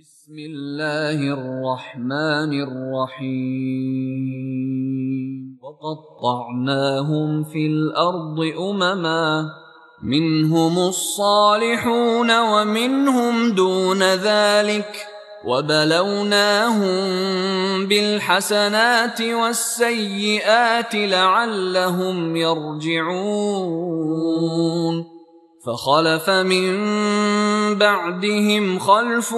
بسم الله الرحمن الرحيم. وقطعناهم في الأرض أمما. منهم الصالحون ومنهم دون ذلك. وبلوناهم بالحسنات والسيئات لعلهم يرجعون. فخلف من بعدهم خلف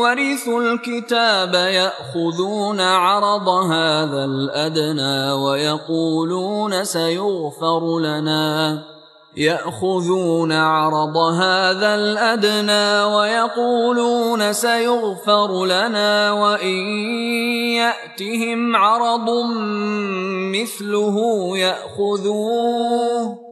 ورثوا الكتاب يأخذون عرض هذا الأدنى ويقولون سيغفر لنا. يأخذون عرض هذا الأدنى ويقولون سيغفر لنا وإن يأتهم عرض مثله يأخذوه.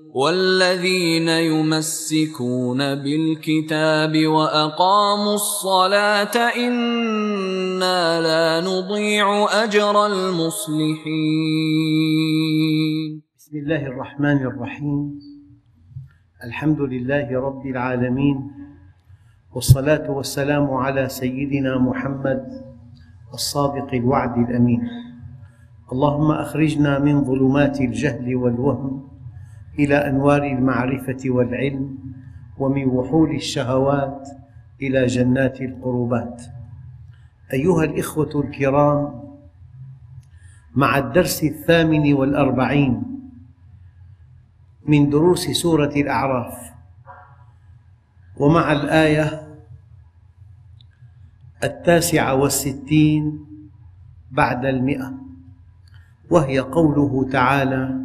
والذين يمسكون بالكتاب وأقاموا الصلاة إنا لا نضيع أجر المصلحين. بسم الله الرحمن الرحيم. الحمد لله رب العالمين. والصلاة والسلام على سيدنا محمد الصادق الوعد الأمين. اللهم أخرجنا من ظلمات الجهل والوهم إلى أنوار المعرفة والعلم ومن وحول الشهوات إلى جنات القربات. أيها الإخوة الكرام مع الدرس الثامن والأربعين من دروس سورة الأعراف ومع الآية التاسعة والستين بعد المئة وهي قوله تعالى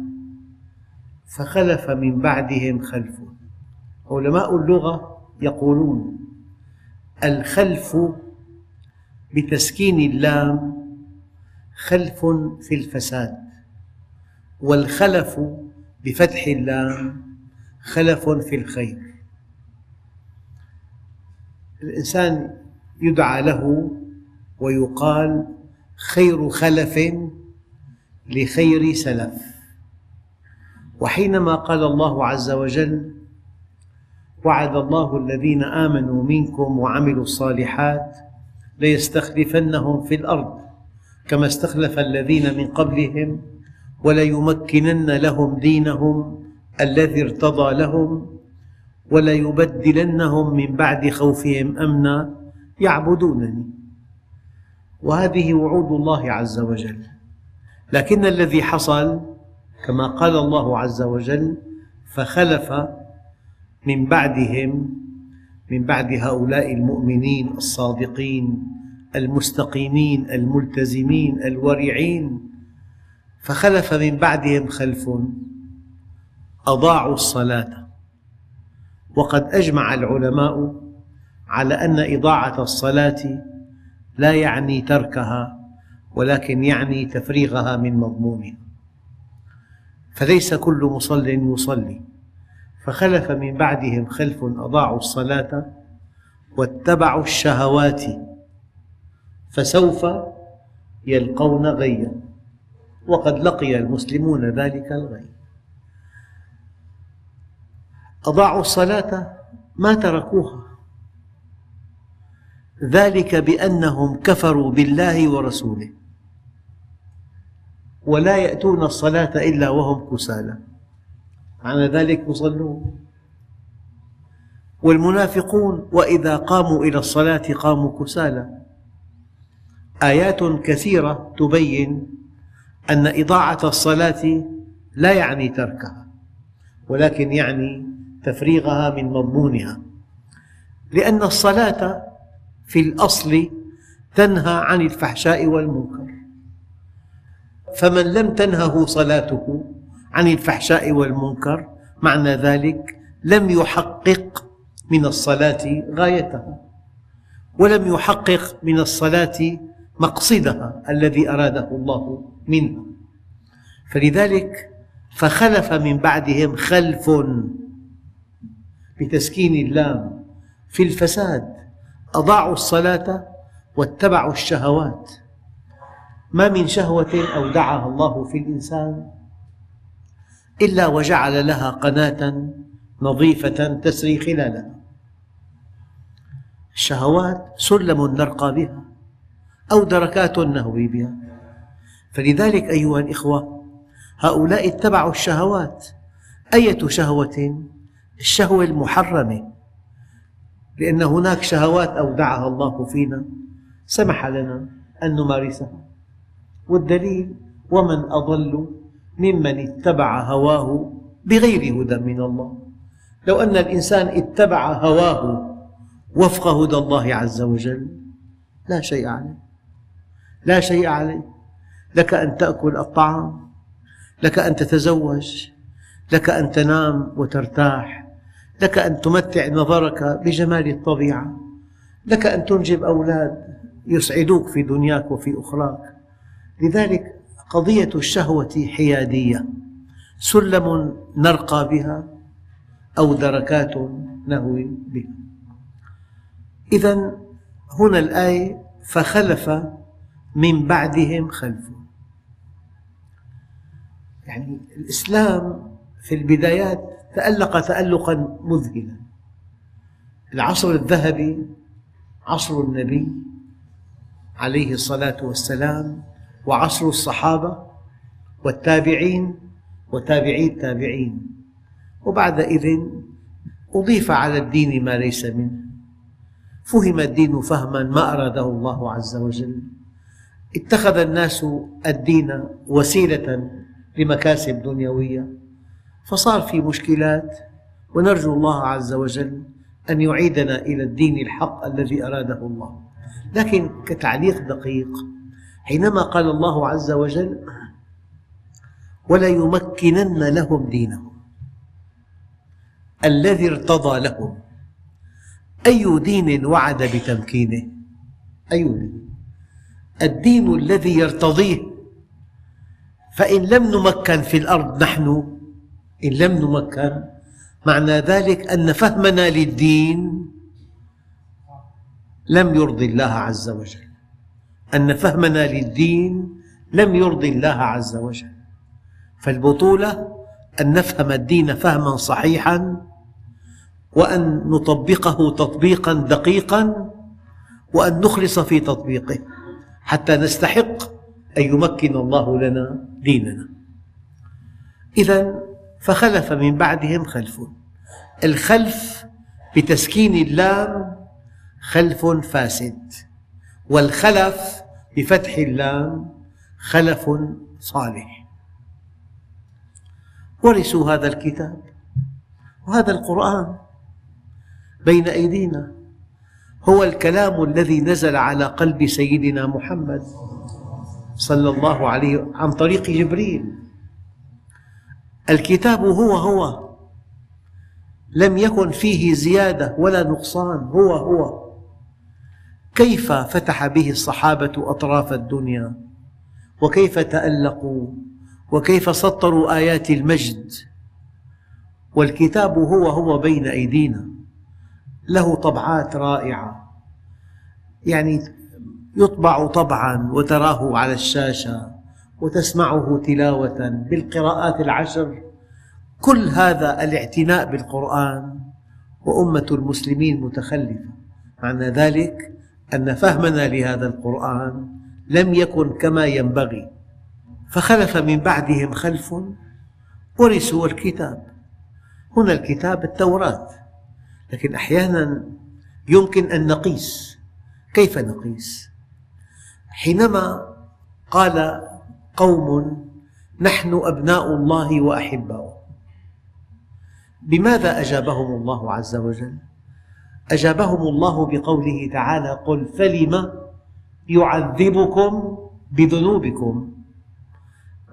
فخلف من بعدهم خلف. علماء اللغة يقولون الخلف بتسكين اللام خلف في الفساد والخلف بفتح اللام خلف في الخير. الإنسان يدعى له ويقال خير خلف لخير سلف. وحينما قال الله عز وجل وعد الله الذين آمنوا منكم وعملوا الصالحات ليستخلفنهم في الأرض كما استخلف الذين من قبلهم وليمكنن لهم دينهم الذي ارتضى لهم وليبدلنهم من بعد خوفهم أمنا يعبدونني. وهذه وعود الله عز وجل. لكن الذي حصل كما قال الله عز وجل فخلف من بعدهم من بعد هؤلاء المؤمنين الصادقين المستقيمين الملتزمين الورعين فخلف من بعدهم خلف أضاعوا الصلاة. وقد أجمع العلماء على أن إضاعة الصلاة لا يعني تركها ولكن يعني تفريغها من مضمونها. فليس كل مصل يصلي. فخلف من بعدهم خلف أضاعوا الصلاة واتبعوا الشهوات فسوف يلقون غيا وقد لقي المسلمون ذلك الغي. أضاعوا الصلاة ما تركوها. ذلك بأنهم كفروا بالله ورسوله. ولا يأتون الصلاة إلا وهم كسالى. معنى ذلك يصلون. والمنافقون وإذا قاموا إلى الصلاة قاموا كسالى. آيات كثيرة تبين أن إضاعة الصلاة لا يعني تركها ولكن يعني تفريغها من مضمونها. لأن الصلاة في الأصل تنهى عن الفحشاء والمنكر. فمن لم تنهه صلاته عن الفحشاء والمنكر معنى ذلك لم يحقق من الصلاة غايتها ولم يحقق من الصلاة مقصدها الذي أراده الله منها. فلذلك فخلف من بعدهم خلف بتسكين اللام في الفساد أضاعوا الصلاة واتبعوا الشهوات. ما من شهوة أودعها الله في الإنسان إلا وجعل لها قناة نظيفة تسري خلالها. الشهوات سلم نرقى بها أو دركات نهوي بها. فلذلك أيها الإخوة هؤلاء اتبعوا الشهوات. أية شهوة؟ الشهوة المحرمة. لأن هناك شهوات أودعها الله فينا. سمح لنا أن نمارسها. والدليل ومن أضل ممن اتبع هواه بغير هدى من الله. لو أن الإنسان اتبع هواه وفق هدى الله عز وجل لا شيء عليه. لا شيء عليه. لك أن تأكل الطعام لك أن تتزوج لك أن تنام وترتاح لك أن تمتع نظرك بجمال الطبيعة لك أن تنجب أولاد يسعدوك في دنياك وفي أخراك. لذلك قضية الشهوة حيادية. سلم نرقى بها أو دركات نهوي بها. إذا هنا الآية فخلف من بعدهم خلف. يعني الإسلام في البدايات تألق تألقا مذهلا. العصر الذهبي عصر النبي عليه الصلاة والسلام وعصر الصحابة والتابعين وتابعي التابعين. وبعد إذن أضيف على الدين ما ليس منه. فهم الدين فهما ما أراده الله عز وجل. اتخذ الناس الدين وسيلة لمكاسب دنيوية. فصار في مشكلات ونرجو الله عز وجل أن يعيدنا إلى الدين الحق الذي أراده الله. لكن كتعليق دقيق حينما قال الله عز وجل وليمكنن لهم دينهم. الذي ارتضى لهم. أي دين وعد بتمكينه؟ أي دين. الدين الذي يرتضيه. فإن لم نمكن في الأرض نحن إن لم نمكن معنى ذلك أن فهمنا للدين لم يرضي الله عز وجل. أن فهمنا للدين لم يرضي الله عز وجل. فالبطولة أن نفهم الدين فهما صحيحا وأن نطبقه تطبيقا دقيقا وأن نخلص في تطبيقه حتى نستحق أن يمكن الله لنا ديننا. إذا فخلف من بعدهم خلف. الخلف بتسكين اللام خلف فاسد. والخلف بفتح اللام خلف صالح. ورثوا هذا الكتاب وهذا القرآن بين أيدينا. هو الكلام الذي نزل على قلب سيدنا محمد صلى الله عليه عن طريق جبريل. الكتاب هو هو لم يكن فيه زيادة ولا نقصان هو هو. كيف فتح به الصحابة أطراف الدنيا؟ وكيف تألقوا؟ وكيف سطروا آيات المجد؟ والكتاب هو هو بين أيدينا. له طبعات رائعة. يعني يطبع طبعا وتراه على الشاشة وتسمعه تلاوة بالقراءات العشر. كل هذا الاعتناء بالقرآن. وأمة المسلمين متخلفة. معنى ذلك أن فهمنا لهذا القرآن لم يكن كما ينبغي فخلف من بعدهم خلف ورثوا الكتاب هنا الكتاب التوراة لكن أحيانا يمكن أن نقيس كيف نقيس؟ حينما قال قوم نحن أبناء الله وأحباؤه بماذا أجابهم الله عز وجل؟ أجابهم الله بقوله تعالى قل فلم يعذبكم بذنوبكم؟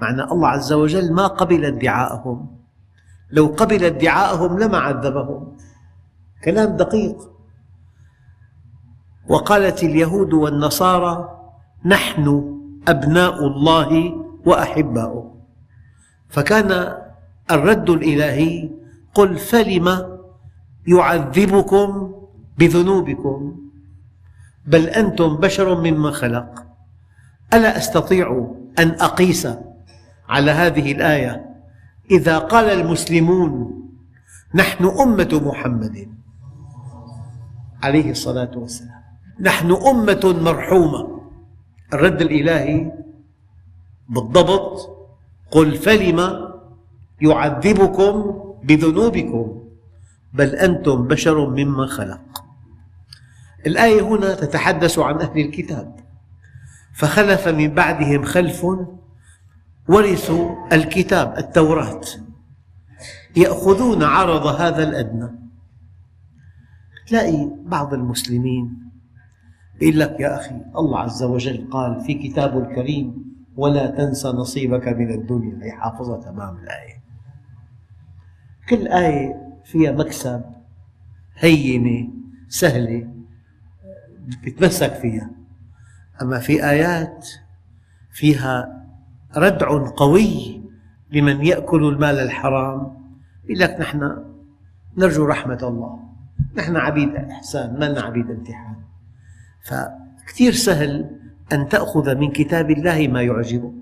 معنى الله عز وجل ما قبل ادعاءهم لو قبل ادعاءهم لما عذبهم. كلام دقيق. وقالت اليهود والنصارى نحن أبناء الله وأحباؤه. فكان الرد الإلهي قل فلم يعذبكم بذنوبكم. بل أنتم بشر ممن خلق. ألا أستطيع أن أقيس على هذه الآية؟ إذا قال المسلمون نحن أمة محمد. عليه الصلاة والسلام. نحن أمة مرحومة. الرد الإلهي بالضبط قل فلم يعذبكم بذنوبكم؟ بل أنتم بشر ممن خلق. الآية هنا تتحدث عن أهل الكتاب. فخلف من بعدهم خلف ورثوا الكتاب التوراة. يأخذون عرض هذا الأدنى. تلاقي بعض المسلمين يقول لك يا أخي الله عز وجل قال في كتابه الكريم ولا تنس نصيبك من الدنيا. هي حافظة تمام الآية. كل آية فيها مكسب هينة سهلة. بتمسك فيها. أما في آيات فيها ردع قوي لمن يأكل المال الحرام يقول لك نحن نرجو رحمة الله نحن عبيد إحسان ما لنا عبيد امتحان فكثير سهل أن تأخذ من كتاب الله ما يعجبك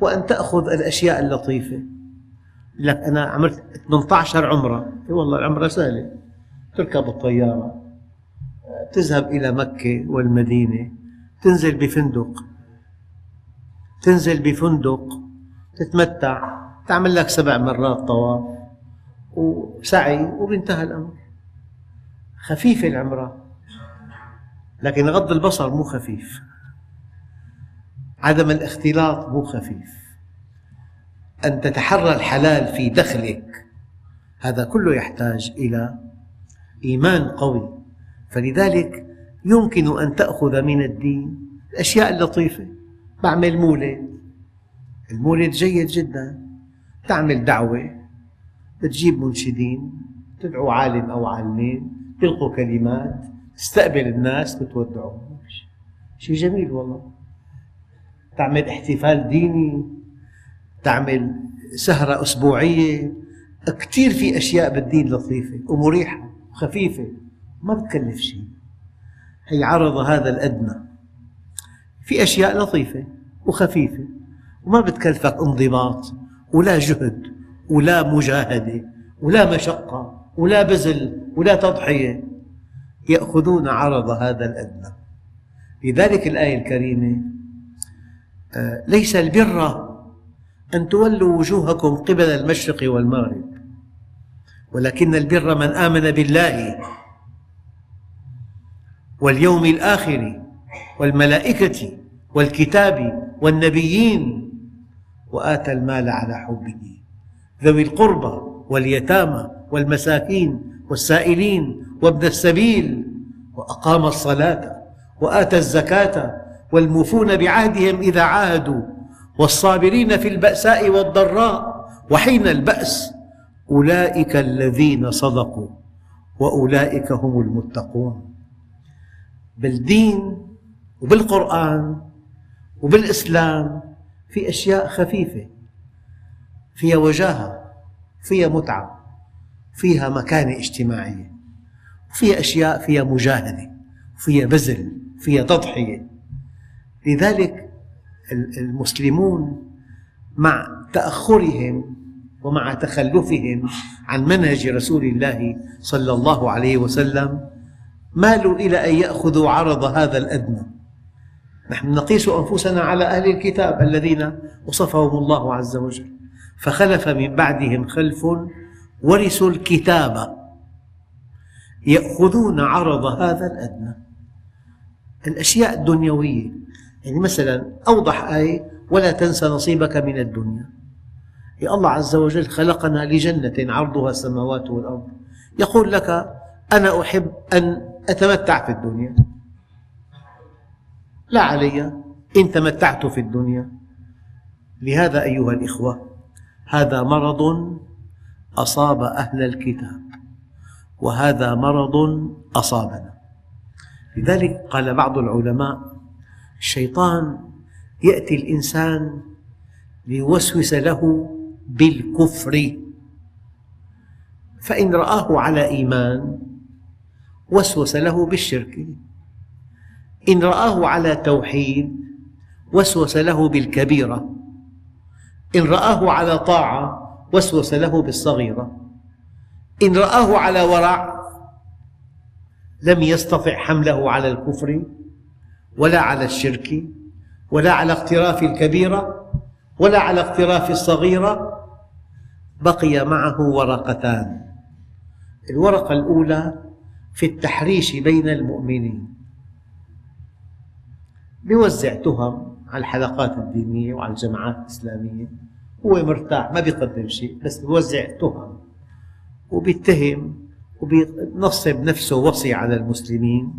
وأن تأخذ الأشياء اللطيفة. لك أنا عملت 18 عمرة. والله العمرة سهلة. تركب الطيارة. تذهب إلى مكة والمدينة تنزل بفندق. تنزل بفندق تتمتع تعمل لك سبع مرات طواف وسعي وبينتهى الأمر. خفيفة العمرة لكن غض البصر مو خفيف. عدم الاختلاط مو خفيف. أن تتحرى الحلال في دخلك هذا كله يحتاج إلى إيمان قوي. فلذلك يمكن أن تأخذ من الدين الأشياء اللطيفة. بعمل مولد. المولد جيد جدا. تعمل دعوة. تجيب منشدين. تدعو عالم أو عالمين. تلقوا كلمات. تستقبل الناس بتودعهم شيء جميل والله. تعمل احتفال ديني. تعمل سهرة أسبوعية. كثير في أشياء بالدين لطيفة ومريحة وخفيفة. ما بتكلف شيء. هي عرض هذا الأدنى. في أشياء لطيفة وخفيفة وما بتكلفك انضباط ولا جهد ولا مجاهدة ولا مشقة ولا بذل ولا تضحية. يأخذون عرض هذا الأدنى. لذلك الآية الكريمة آه، ليس البر أن تولوا وجوهكم قبل المشرق والمغرب ولكن البر من آمن بالله واليوم الآخر والملائكة والكتاب والنبيين وآتى المال على حبه. ذوي القربى واليتامى والمساكين والسائلين وابن السبيل وأقام الصلاة وآتى الزكاة والموفون بعهدهم إذا عاهدوا والصابرين في البأساء والضراء وحين البأس أولئك الذين صدقوا وأولئك هم المتقون. بالدين وبالقرآن وبالإسلام في أشياء خفيفة فيها وجاهة فيها متعة فيها مكانة اجتماعية فيها أشياء فيها مجاهدة فيها بذل فيها تضحية. لذلك المسلمون مع تأخرهم ومع تخلفهم عن منهج رسول الله صلى الله عليه وسلم مالوا إلى أن يأخذوا عرض هذا الأدنى. نحن نقيس أنفسنا على أهل الكتاب الذين وصفهم الله عز وجل. فخلف من بعدهم خلف ورثوا الكتاب يأخذون عرض هذا الأدنى. الأشياء الدنيوية يعني مثلا أوضح آية ولا تنس نصيبك من الدنيا. يا الله عز وجل خلقنا لجنة عرضها السماوات والأرض. يقول لك أنا أحب أن أتمتع في الدنيا؟ لا علي إن تمتعت في الدنيا. لهذا أيها الإخوة هذا مرض أصاب أهل الكتاب وهذا مرض أصابنا. لذلك قال بعض العلماء الشيطان يأتي الإنسان ليوسوس له بالكفر فإن رآه على إيمان وسوس له بالشرك. إن رآه على توحيد وسوس له بالكبيرة. إن رآه على طاعة وسوس له بالصغيرة. إن رآه على ورع لم يستطع حمله على الكفر ولا على الشرك ولا على اقتراف الكبيرة ولا على اقتراف الصغيرة. بقي معه ورقتان. الورقة الأولى في التحريش بين المؤمنين. يوزع تهم على الحلقات الدينية وعلى الجماعات الإسلامية. هو مرتاح ما بيقدم شيء بس بيوزع تهم وبيتهم وبينصب نفسه وصي على المسلمين.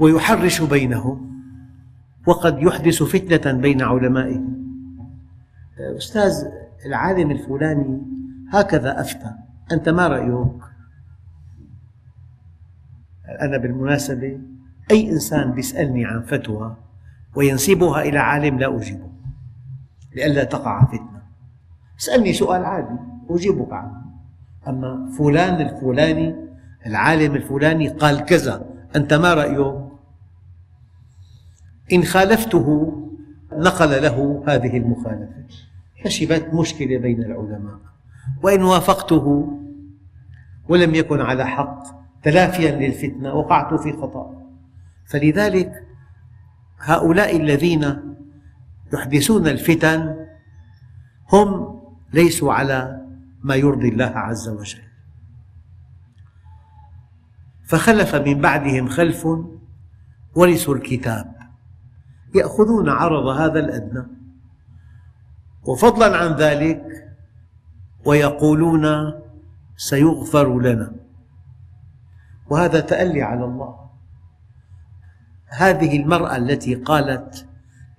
ويحرش بينهم. وقد يحدث فتنة بين علمائهم. أستاذ العالم الفلاني هكذا أفتى. أنت ما رأيك؟ أنا بالمناسبة أي إنسان يسألني عن فتوى وينسبها إلى عالم لا أجيبه لئلا تقع فتنة. اسألني سؤال عادي أجيبك عنه. أما فلان الفلاني العالم الفلاني قال كذا أنت ما رأيك؟ إن خالفته نقل له هذه المخالفة. نشبت مشكلة بين العلماء وإن وافقته ولم يكن على حق تلافيا للفتنة وقعت في خطأ. فلذلك هؤلاء الذين يحدثون الفتن هم ليسوا على ما يرضي الله عز وجل. فخلف من بعدهم خلف ورثوا الكتاب يأخذون عرض هذا الأدنى. وفضلا عن ذلك ويقولون سيغفر لنا. وهذا تألي على الله. هذه المرأة التي قالت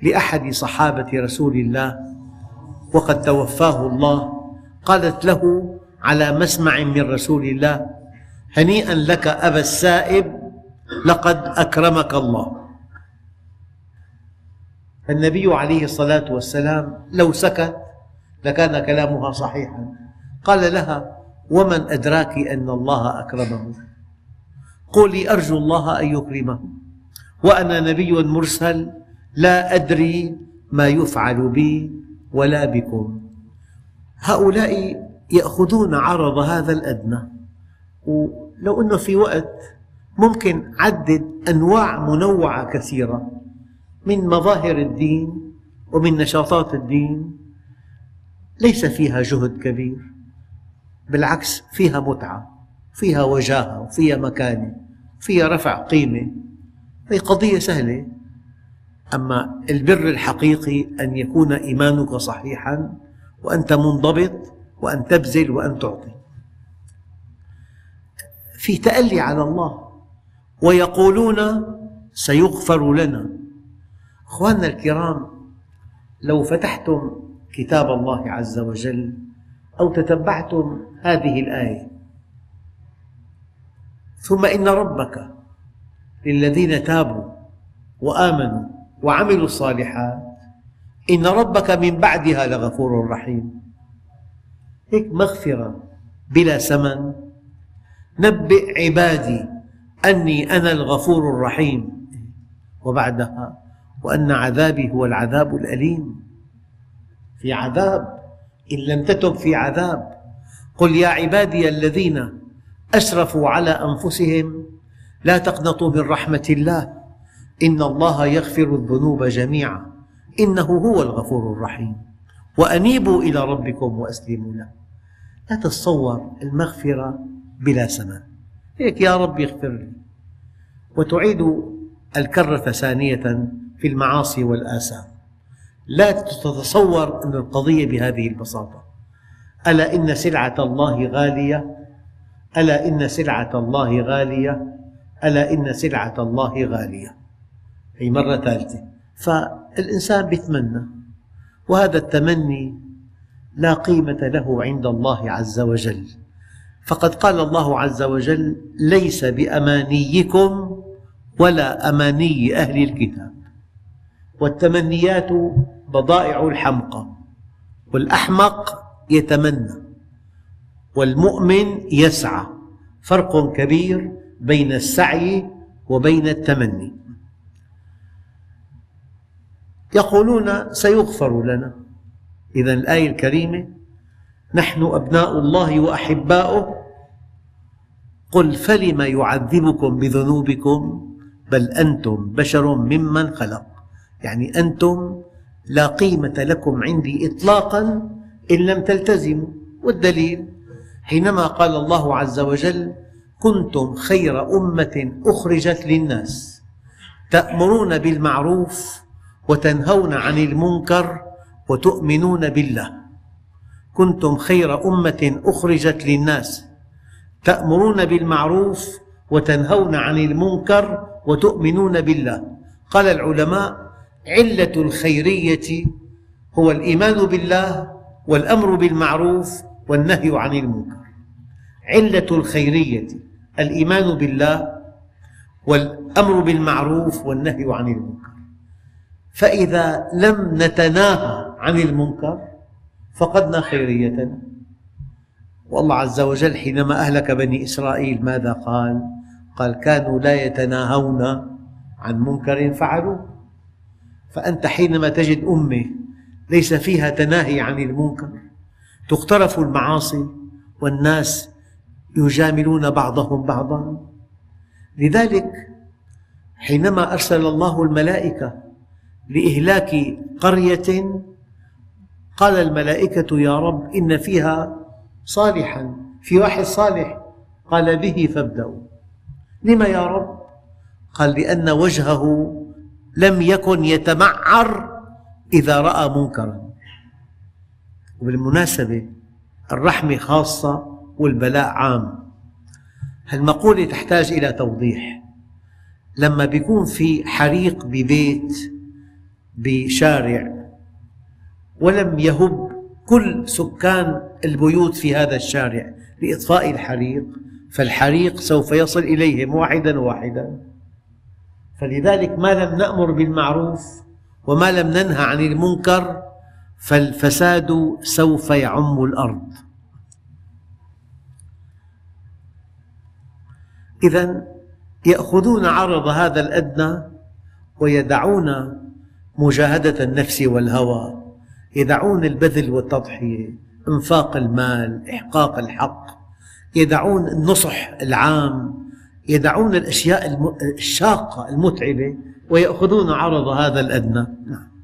لأحد صحابة رسول الله وقد توفاه الله قالت له على مسمع من رسول الله هنيئا لك أبا السائب لقد أكرمك الله. النبي عليه الصلاة والسلام لو سكت لكان كلامها صحيحا. قال لها ومن أدراك أن الله أكرمه؟ قولي أرجو الله أن يكرمه. وأنا نبي مرسل لا أدري ما يفعل بي ولا بكم. هؤلاء يأخذون عرض هذا الأدنى. ولو أنه في وقت ممكن عدد أنواع منوعة كثيرة من مظاهر الدين ومن نشاطات الدين. ليس فيها جهد كبير بالعكس فيها متعة. فيها وجاهة وفيها مكانة فيها رفع قيمة. هي قضية سهلة. أما البر الحقيقي أن يكون إيمانك صحيحا وأنت منضبط وأن تبذل وأن تعطي. في تألي على الله ويقولون سيغفر لنا. أخواننا الكرام لو فتحتم كتاب الله عز وجل أو تتبعتم هذه الآية ثم إن ربك للذين تابوا وآمنوا وعملوا الصالحات إن ربك من بعدها لغفور رحيم. هيك مغفرة بلا ثمن نبئ عبادي أني أنا الغفور الرحيم. وبعدها وأن عذابي هو العذاب الأليم. في عذاب إن لم تتب في عذاب. قل يا عبادي الذين أسرفوا على أنفسهم. لا تقنطوا من رحمة الله. إن الله يغفر الذنوب جميعا. إنه هو الغفور الرحيم. وأنيبوا إلى ربكم وأسلموا له. لا تتصور المغفرة بلا ثمن هيك يا رب اغفر لي. وتعيد الكرة ثانية في المعاصي والآثام. لا تتصور أن القضية بهذه البساطة. ألا إن سلعة الله غالية؟ ألا إن سلعة الله غالية؟ ألا إن سلعة الله غالية؟ هي مرة ثالثة. فالإنسان يتمنى وهذا التمني لا قيمة له عند الله عز وجل. فقد قال الله عز وجل ليس بأمانيكم ولا أماني أهل الكتاب. والتمنيات بضائع الحمقى والأحمق يتمنى. والمؤمن يسعى. فرق كبير بين السعي وبين التمني. يقولون سيغفر لنا. إذا الآية الكريمة نحن أبناء الله وأحباؤه. قل فلم يعذبكم بذنوبكم؟ بل أنتم بشر ممن خلق. يعني أنتم لا قيمة لكم عندي إطلاقا إن لم تلتزموا. والدليل حينما قال الله عز وجل كنتم خير أمة أخرجت للناس تأمرون بالمعروف وتنهون عن المنكر وتؤمنون بالله. كنتم خير أمة أخرجت للناس تأمرون بالمعروف وتنهون عن المنكر وتؤمنون بالله. قال العلماء علة الخيرية هو الإيمان بالله والأمر بالمعروف والنهي عن المنكر. علة الخيرية الإيمان بالله والأمر بالمعروف والنهي عن المنكر. فإذا لم نتناهى عن المنكر فقدنا خيريتنا والله عز وجل حينما أهلك بني إسرائيل ماذا قال؟ قال كانوا لا يتناهون عن منكر فعلوه. فأنت حينما تجد أمة ليس فيها تناهي عن المنكر تقترف المعاصي والناس يجاملون بعضهم بعضا. لذلك حينما أرسل الله الملائكة لإهلاك قرية قال الملائكة يا رب إن فيها صالحا في واحد صالح. قال به فابدأوا. لما يا رب؟ قال لأن وجهه لم يكن يتمعر إذا رأى منكرا. وبالمناسبة الرحمة خاصة والبلاء عام. هالمقولة تحتاج إلى توضيح. لما بيكون في حريق ببيت بشارع ولم يهب كل سكان البيوت في هذا الشارع لإطفاء الحريق فالحريق سوف يصل إليهم واحدا واحدا. فلذلك ما لم نأمر بالمعروف وما لم ننهى عن المنكر فالفساد سوف يعم الأرض إذا يأخذون عرض هذا الأدنى ويدعون مجاهدة النفس والهوى يدعون البذل والتضحية إنفاق المال إحقاق الحق يدعون النصح العام يدعون الأشياء الشاقة المتعبة ويأخذون عرض هذا الأدنى نعم.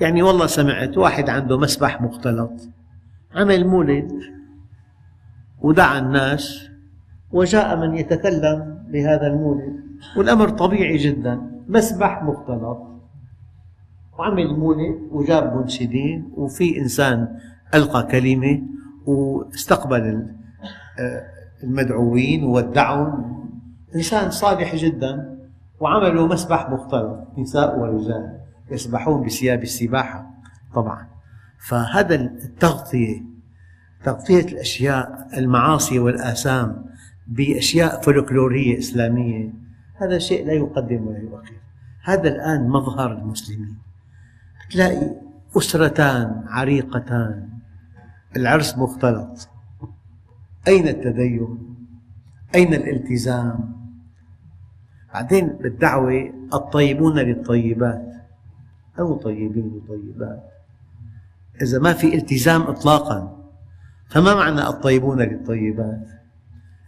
يعني والله سمعت واحد عنده مسبح مختلط عمل مولد ودعا الناس وجاء من يتكلم بهذا المولد والأمر طبيعي جدا مسبح مختلط. وعمل مولد وجاب منشدين وفي إنسان ألقى كلمة واستقبل المدعوين وودعهم إنسان صالح جدا وعملوا مسبح مختلط نساء ورجال. يسبحون بثياب السباحة طبعا. فهذا التغطية تغطية الأشياء المعاصي والآثام بأشياء فولكلورية إسلامية هذا شيء لا يقدم ولا يؤخر. هذا الآن مظهر المسلمين. تلاقي أسرتان عريقتان العرس مختلط. أين التدين؟ أين الالتزام؟ بعدين بالدعوة الطيبون للطيبات. أو طيبين وطيبات إذا ما في التزام إطلاقا فما معنى الطيبون للطيبات؟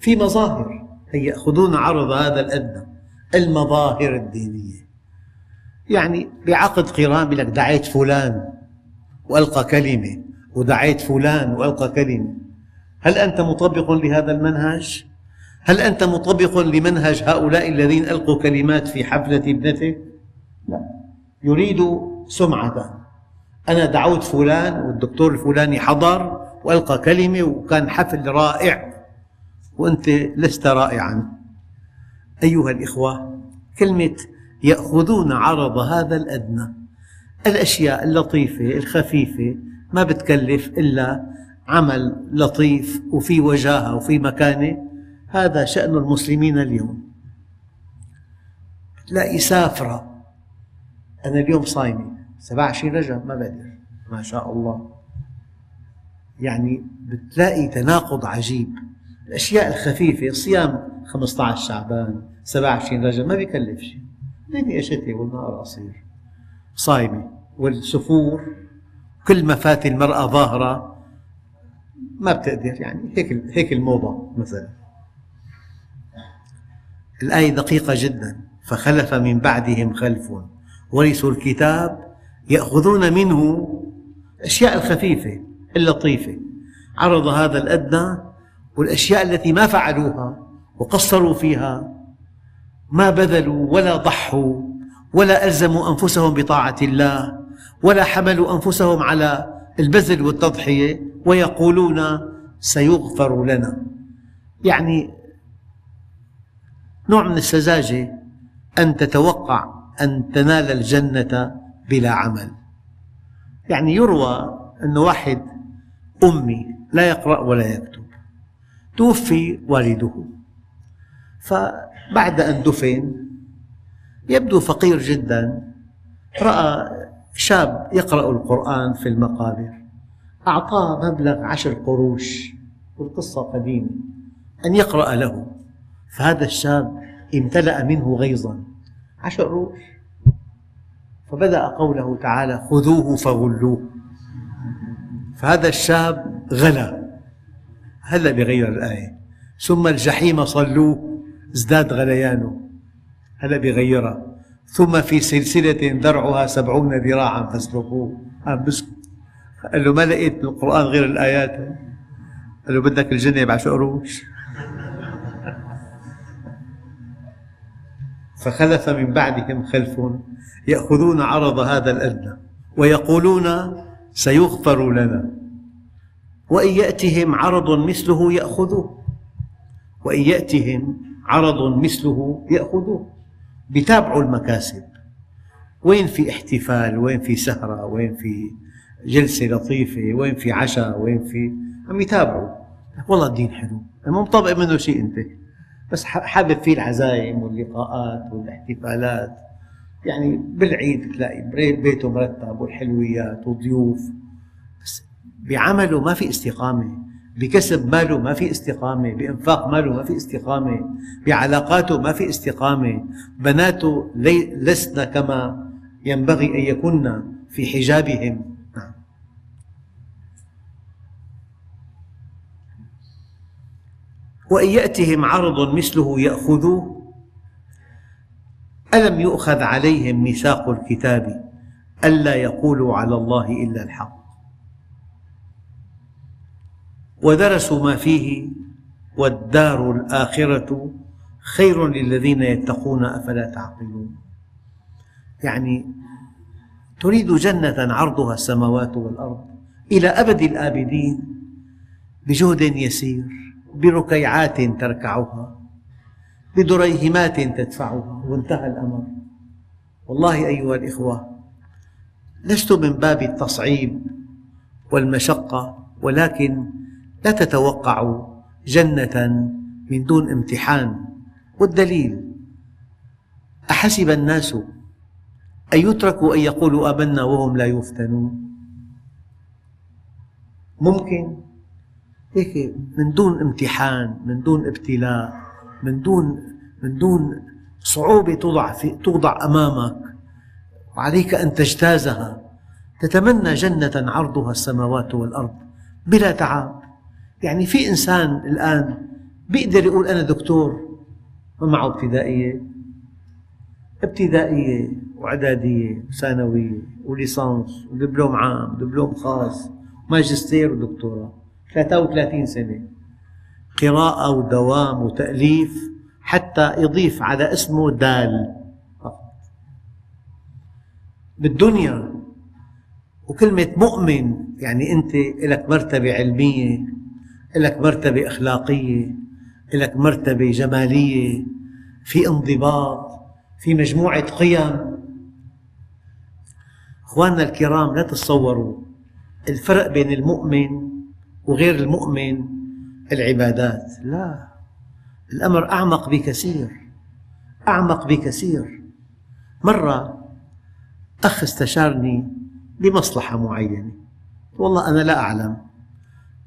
في مظاهر هي يأخذون عرض هذا الأدنى المظاهر الدينية يعني بعقد قران لك دعيت فلان وألقى كلمة ودعيت فلان وألقى كلمة هل أنت مطبق لهذا المنهج؟ هل أنت مطبق لمنهج هؤلاء الذين ألقوا كلمات في حفلة ابنتك؟ لا يريد سمعة. أنا دعوت فلان والدكتور الفلاني حضر وألقى كلمة وكان حفل رائع. وأنت لست رائعا. أيها الإخوة كلمة يأخذون عرض هذا الأدنى. الأشياء اللطيفة الخفيفة ما بتكلف إلا عمل لطيف وفي وجاهة وفي مكانة. هذا شأن المسلمين اليوم. تلاقي سافرة أنا اليوم صايمة. 27 رجب ما بقدر. ما شاء الله. يعني بتلاقي تناقض عجيب. الأشياء الخفيفة صيام 15 شعبان 27 رجب ما بيكلف شيء. ليلي شتي والنهار قصير. صايمة. والسفور كل ما فات المرأة ظاهرة ما بتقدر. يعني هيك هيك الموضة مثلا. الآية دقيقة جدا. فخلف من بعدهم خلف. ورثوا الكتاب يأخذون منه الأشياء الخفيفة اللطيفة. عرض هذا الأدنى والأشياء التي ما فعلوها وقصروا فيها. ما بذلوا ولا ضحوا ولا ألزموا أنفسهم بطاعة الله ولا حملوا أنفسهم على البذل والتضحية ويقولون سيغفر لنا. يعني نوع من السذاجة أن تتوقع أن تنال الجنة بلا عمل. يعني يروى أن واحد أمي لا يقرأ ولا يكتب توفي والده. فبعد أن دفن يبدو فقير جدا رأى شاب يقرأ القرآن في المقابر أعطاه مبلغ عشر قروش والقصة قديمة أن يقرأ له. فهذا الشاب امتلأ منه غيظا. عشر قروش فبدأ قوله تعالى خذوه فغلوه. فهذا الشاب غلا هلا بغير الآية؟ ثم الجحيم صلوه ازداد غليانه. هلا بغيرها ثم في سلسلة ذرعها سبعون ذراعا فاسلكوه. عم بسكت قال له ما لقيت بالقرآن غير الآيات؟ قال له بدك الجنة بعشر قروش؟ فخلف من بعدهم خلف يأخذون عرض هذا الأدنى ويقولون سيغفر لنا. وإن يأتهم عرض مثله يأخذوه. وإن يأتهم عرض مثله يأخذوه. بيتابعوا المكاسب. وين في احتفال؟ وين في سهرة؟ وين في جلسة لطيفة؟ وين في عشاء؟ وين في عم يتابعوا. والله الدين حلو. مو مطبق منه شيء أنت. بس حابب فيه العزايم واللقاءات والاحتفالات. يعني بالعيد تلاقي بيته مرتب والحلويات والضيوف بس بعمله ما في استقامة بكسب ماله ما في استقامة بإنفاق ماله ما في استقامة بعلاقاته ما في استقامة. بناته لسن كما ينبغي أن يكن في حجابهم نعم. وإن يأتهم عرض مثله يأخذوه. ألم يؤخذ عليهم ميثاق الكتاب ألا يقولوا على الله إلا الحق؟ ودرسوا ما فيه والدار الآخرة خير للذين يتقون أفلا تعقلون؟ يعني تريد جنة عرضها السماوات والأرض إلى أبد الآبدين بجهد يسير. بركيعات تركعها بدريهمات تدفعها وانتهى الأمر. والله أيها الإخوة لست من باب التصعيب والمشقة ولكن لا تتوقعوا جنة من دون امتحان. والدليل أحسب الناس أن يتركوا أن يقولوا آمنا وهم لا يفتنون. ممكن هيك من دون امتحان من دون ابتلاء من دون من دون صعوبة توضع في توضع أمامك. وعليك أن تجتازها. تتمنى جنة عرضها السماوات والأرض بلا تعب. يعني في إنسان الآن بيقدر يقول أنا دكتور ما معه ابتدائية ابتدائية وإعدادية وثانوية وليسانس ودبلوم عام ودبلوم خاص ماجستير ودكتوراه. 33 سنة. قراءة ودوام وتأليف حتى يضيف على اسمه دال. بالدنيا. وكلمة مؤمن يعني أنت لك مرتبة علمية لك مرتبة أخلاقية لك مرتبة جمالية في انضباط في مجموعة قيم. أخواننا الكرام لا تتصوروا الفرق بين المؤمن وغير المؤمن. العبادات لا. الأمر أعمق بكثير أعمق بكثير. مرة أخ استشارني بمصلحة معينة. والله أنا لا أعلم.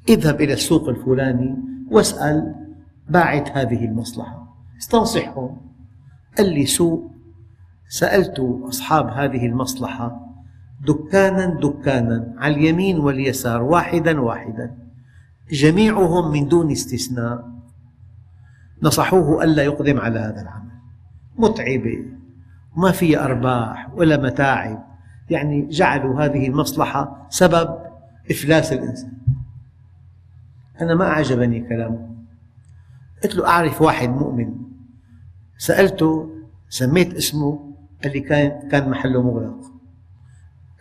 اذهب إلى السوق الفلاني واسأل باعث هذه المصلحة. استنصحهم قال لي سوق سألت أصحاب هذه المصلحة دكانا دكانا على اليمين واليسار واحدا واحدا. جميعهم من دون استثناء. نصحوه ألا يقدم على هذا العمل. متعبة وما فيها أرباح ولا متاعب. يعني جعلوا هذه المصلحة سبب إفلاس الإنسان. أنا ما أعجبني كلامه. قلت له أعرف واحد مؤمن. سألته سميت اسمه قال لي كان كان محله مغلق.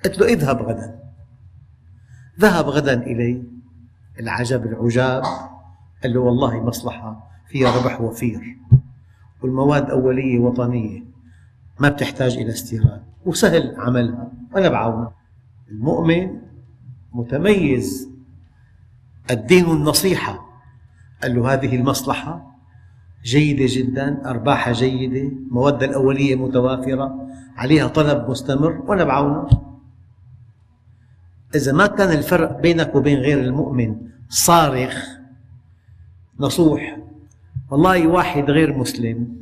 قلت له اذهب غدا. ذهب غدا إلي. العجب العجاب قال له والله مصلحة فيها ربح وفير. والمواد أولية وطنية ما بتحتاج إلى استيراد وسهل عملها وأنا بعاونه المؤمن متميز. الدين النصيحة قال له هذه المصلحة جيدة جدا أرباحها جيدة المواد الأولية متوافرة عليها طلب مستمر وأنا بعاونه إذا ما كان الفرق بينك وبين غير المؤمن صارخ نصوح. والله واحد غير مسلم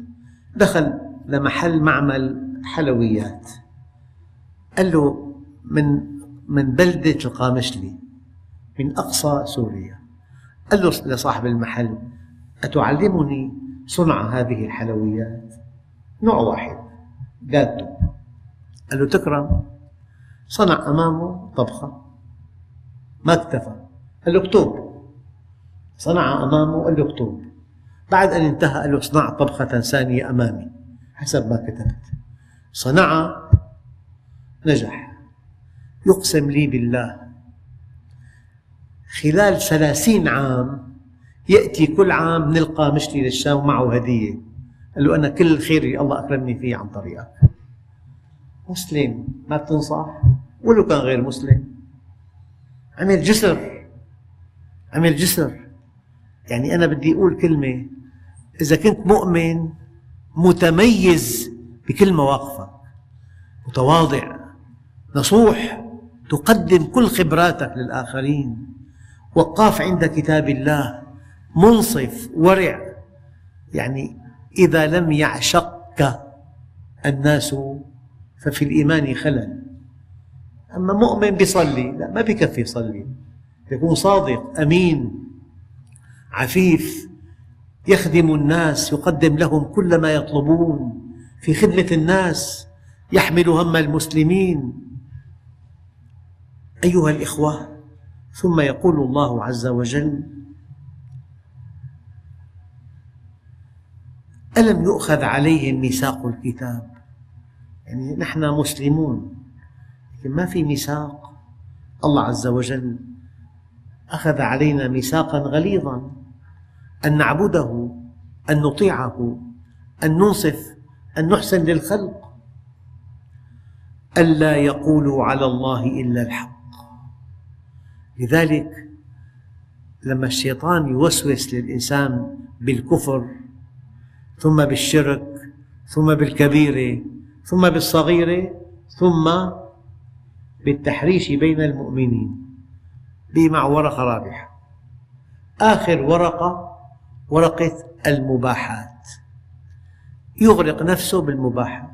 دخل لمحل معمل حلويات. قال له من من بلدة القامشلي من أقصى سوريا. قال له لصاحب المحل أتعلمني صنع هذه الحلويات؟ نوع واحد جاتو قال له تكرم؟ صنع أمامه طبخة. ما اكتفى. قال له اكتب صنع أمامه قال له اكتب بعد أن انتهى قال له اصنع طبخة ثانية أمامي. حسب ما كتبت. صنع نجح. يقسم لي بالله. خلال ثلاثين عام يأتي كل عام نلقى مشتري للشام معه هدية. قال له أنا كل الخير اللي الله أكرمني فيه عن طريقك. مسلم ما بتنصح ولو كان غير مسلم. عمل جسر. عمل جسر. يعني أنا بدي أقول كلمة إذا كنت مؤمن متميز بكل مواقفك. متواضع. نصوح. تقدم كل خبراتك للآخرين. وقاف عند كتاب الله. منصف. ورع. يعني إذا لم يعشقك الناس ففي الإيمان خلل. أما مؤمن بيصلي لا ما بكفي يصلي. يكون صادق أمين عفيف يخدم الناس يقدم لهم كل ما يطلبون. في خدمة الناس يحمل هم المسلمين. أيها الإخوة ثم يقول الله عز وجل ألم يؤخذ عليهم ميثاق الكتاب؟ يعني نحن مسلمون لكن ما في ميثاق. الله عز وجل أخذ علينا ميثاقا غليظا. أن نعبده أن نطيعه أن ننصف أن نحسن للخلق. ألا يقولوا على الله إلا الحق. لذلك لما الشيطان يوسوس للإنسان بالكفر ثم بالشرك ثم بالكبيرة ثم بالصغيرة ثم بالتحريش بين المؤمنين مع ورقة رابحة. آخر ورقة ورقة المباحات. يغرق نفسه بالمباحات.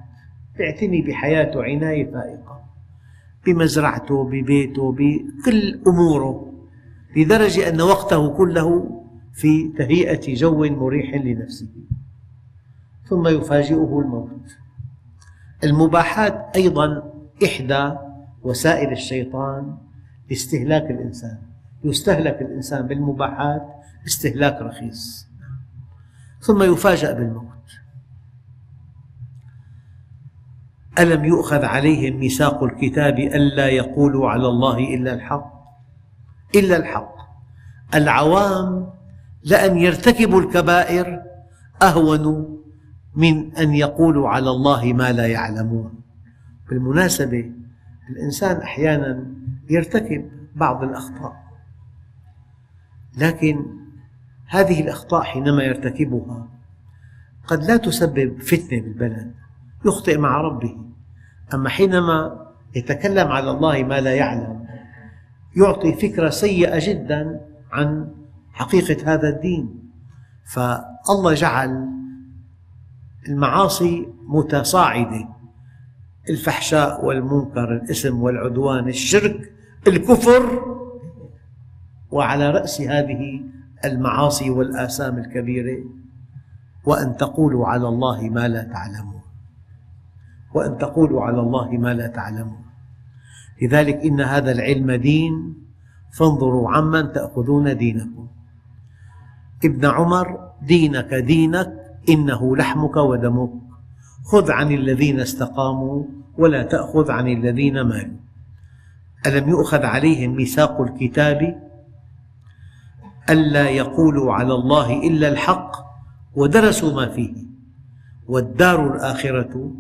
يعتني بحياته عناية فائقة بمزرعته ببيته بكل أموره لدرجة أن وقته كله في تهيئة جو مريح لنفسه. ثم يفاجئه الموت. المباحات أيضا إحدى وسائل الشيطان لاستهلاك الإنسان. يستهلك الإنسان بالمباحات استهلاك رخيص. ثم يفاجأ بالموت. ألم يؤخذ عليهم ميثاق الكتاب ألا يقولوا على الله إلا الحق؟ إلا الحق. العوام لأن يرتكبوا الكبائر أهون من أن يقولوا على الله ما لا يعلمون. بالمناسبة الإنسان أحيانا يرتكب بعض الأخطاء. لكن هذه الأخطاء حينما يرتكبها قد لا تسبب فتنة بالبلد يخطئ مع ربه. أما حينما يتكلم على الله ما لا يعلم يعطي فكرة سيئة جدا عن حقيقة هذا الدين. فالله جعل المعاصي متصاعدة. الفحشاء والمنكر الإثم والعدوان الشرك الكفر. وعلى رأس هذه المعاصي والآثام الكبيرة وأن تقولوا على الله ما لا تعلمون. وأن تقولوا على الله ما لا تعلمون. لذلك إن هذا العلم دين. فانظروا عمن تأخذون دينكم. ابن عمر دينك دينك إنه لحمك ودمك. خذ عن الذين استقاموا ولا تأخذ عن الذين مالوا. ألم يؤخذ عليهم ميثاق الكتاب؟ ألا يقولوا على الله إلا الحق ودرسوا ما فيه. والدار الآخرة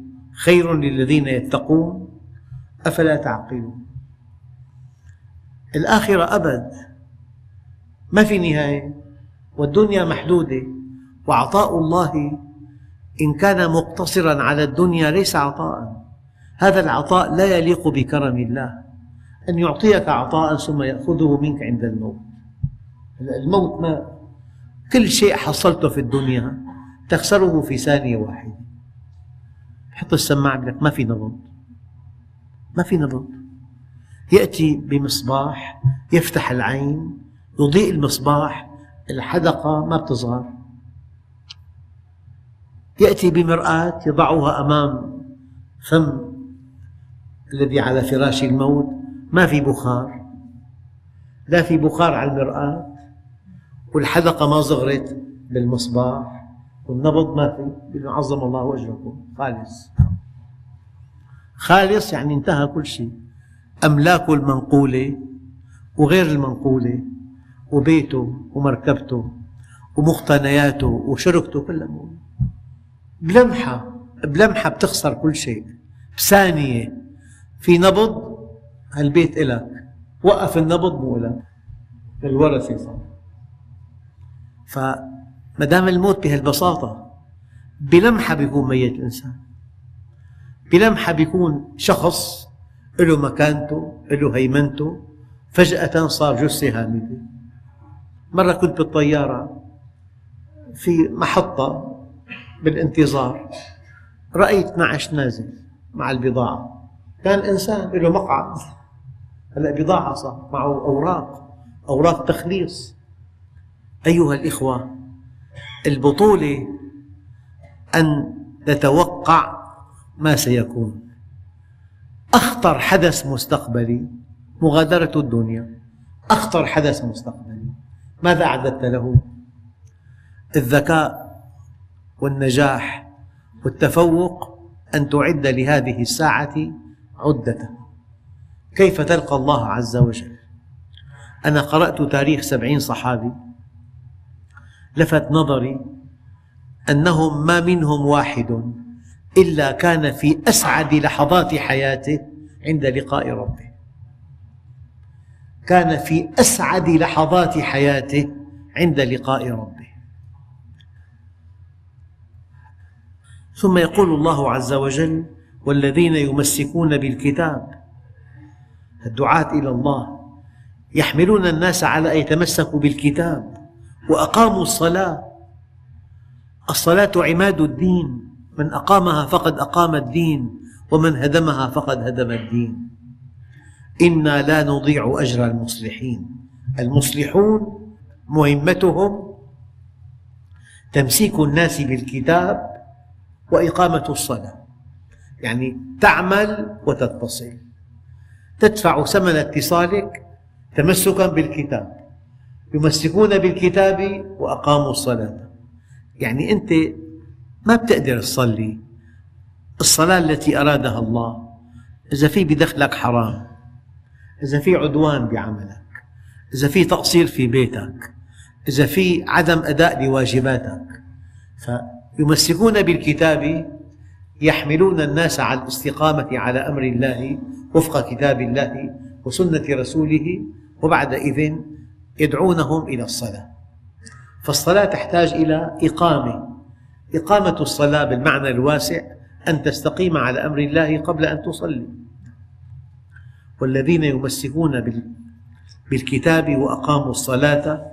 خير للذين يتقون. أفلا تعقلون؟ الآخرة أبد. ما في نهاية. والدنيا محدودة. وعطاء الله إن كان مقتصرا على الدنيا ليس عطاء. هذا العطاء لا يليق بكرم الله. أن يعطيك عطاء ثم يأخذه منك عند الموت. الموت ما كل شيء حصلته في الدنيا تخسره في ثانية واحدة. حط السماعة لك ما في نبض ما في نبض يأتي بمصباح يفتح العين يضيء المصباح الحدقة ما بتصغر يأتي بمرآة يضعها أمام فم الذي على فراش الموت. ما في بخار لا في بخار على المرآة. والحدقة ما صغرت بالمصباح. والنبض ما في عظم الله أجركم خالص. خالص يعني انتهى كل شيء. أملاكه المنقولة وغير المنقولة وبيته ومركبته ومقتنياته وشركته كلها موجودة. بلمحة بلمحة بتخسر كل شيء. بثانية في نبض هالبيت إلك. وقف النبض مو إلك. للورثة صار فما دام الموت بهالبساطة بلمحة بيكون ميت الإنسان. بلمحة بيكون شخص له مكانته له هيمنته. فجأة صار جثة هامدة. مرة كنت بالطيارة في محطة بالانتظار. رأيت نعش نازل مع البضاعة. كان إنسان له مقعد. هلأ بضاعة صار معه أوراق أوراق تخليص. أيها الإخوة البطولة أن نتوقع ما سيكون. أخطر حدث مستقبلي مغادرة الدنيا. أخطر حدث مستقبلي. ماذا أعددت له؟ الذكاء والنجاح والتفوق أن تعد لهذه الساعة عدة. كيف تلقى الله عز وجل؟ أنا قرأت تاريخ سبعين صحابي لفت نظري أنهم ما منهم واحد إلا كان في أسعد لحظات حياته عند لقاء ربه. كان في أسعد لحظات حياته عند لقاء ربه. ثم يقول الله عز وجل والذين يمسكون بالكتاب الدعاة إلى الله يحملون الناس على أن يتمسكوا بالكتاب وأقاموا الصلاة. الصلاة عماد الدين من أقامها فقد أقام الدين ومن هدمها فقد هدم الدين. إنا لا نضيع أجر المصلحين المصلحون مهمتهم تمسيك الناس بالكتاب وإقامة الصلاة. يعني تعمل وتتصل. تدفع ثمن اتصالك تمسكا بالكتاب. يمسكون بالكتاب وأقاموا الصلاة. يعني أنت ما بتقدر تصلي. الصلاة التي أرادها الله إذا في بدخلك حرام إذا في عدوان بعملك إذا في تقصير في بيتك إذا في عدم أداء لواجباتك. فيمسكون بالكتاب يحملون الناس على الاستقامة على أمر الله وفق كتاب الله وسنة رسوله وبعد إذن يدعونهم إلى الصلاة. فالصلاة تحتاج إلى إقامة. إقامة الصلاة بالمعنى الواسع أن تستقيم على أمر الله قبل أن تصلي. والذين يمسكون بالكتاب وأقاموا الصلاة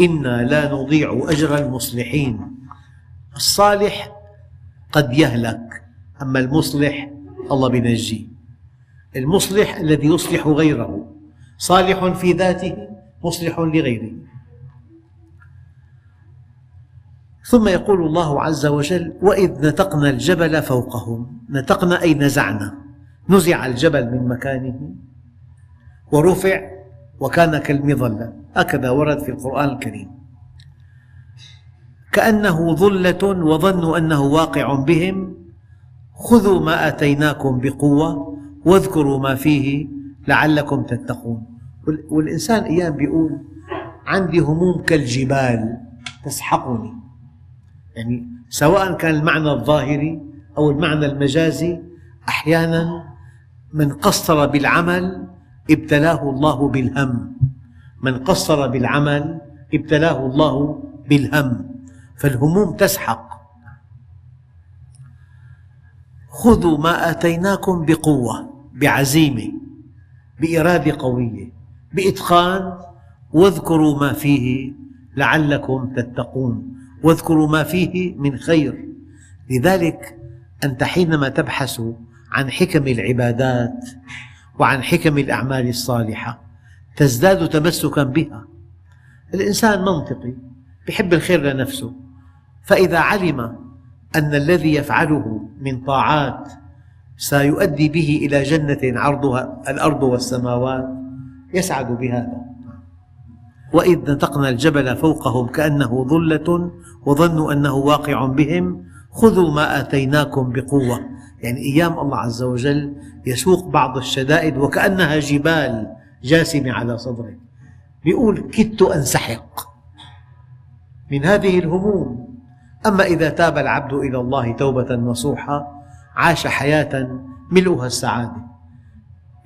إنا لا نضيع أجر المصلحين. الصالح قد يهلك أما المصلح الله بينجيه. المصلح الذي يصلح غيره صالح في ذاته مصلح لغيره. ثم يقول الله عز وجل وإذ نتقنا الجبل فوقهم. نتقنا أي نزعنا. نزع الجبل من مكانه ورفع وكان كالمظلة. هكذا ورد في القرآن الكريم. كأنه ظلة وظنوا أنه واقع بهم. خذوا ما آتيناكم بقوة واذكروا ما فيه لعلكم تتقون. والإنسان أيام يقول عندي هموم كالجبال تسحقني. يعني سواء كان المعنى الظاهري أو المعنى المجازي أحيانا من قصر بالعمل ابتلاه الله بالهم. من قصر بالعمل ابتلاه الله بالهم. فالهموم تسحق. خذوا ما آتيناكم بقوة بعزيمة بإرادة قوية بإتقان واذكروا ما فيه لعلكم تتقون. واذكروا ما فيه من خير. لذلك أنت حينما تبحث عن حكم العبادات وعن حكم الأعمال الصالحة تزداد تمسكا بها. الإنسان منطقي يحب الخير لنفسه. فإذا علم أن الذي يفعله من طاعات سيؤدي به إلى جنة عرضها الأرض والسماوات يسعد بهذا. وإذ نتقنا الجبل فوقهم كأنه ظلة وظنوا أنه واقع بهم خذوا ما آتيناكم بقوة. يعني أيام الله عز وجل يسوق بعض الشدائد وكأنها جبال جاسمة على صدره. يقول كدت أنسحق من هذه الهموم أما إذا تاب العبد إلى الله توبة نصوحة عاش حياة ملؤها السعادة.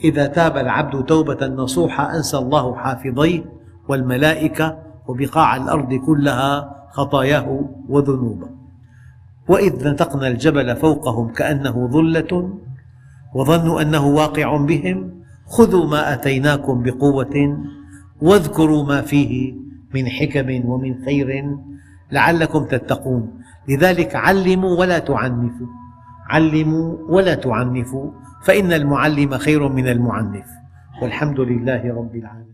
إذا تاب العبد توبة نصوحة أنسى الله حافظيه والملائكة وبقاع الأرض كلها خطاياه وذنوبه. وإذ نتقنا الجبل فوقهم كأنه ظلة وظنوا أنه واقع بهم خذوا ما آتيناكم بقوة واذكروا ما فيه من حكم ومن خير لعلكم تتقون. لذلك علموا ولا تعنفوا. علموا ولا تعنفوا فإن المعلم خير من المعنف. والحمد لله رب العالمين.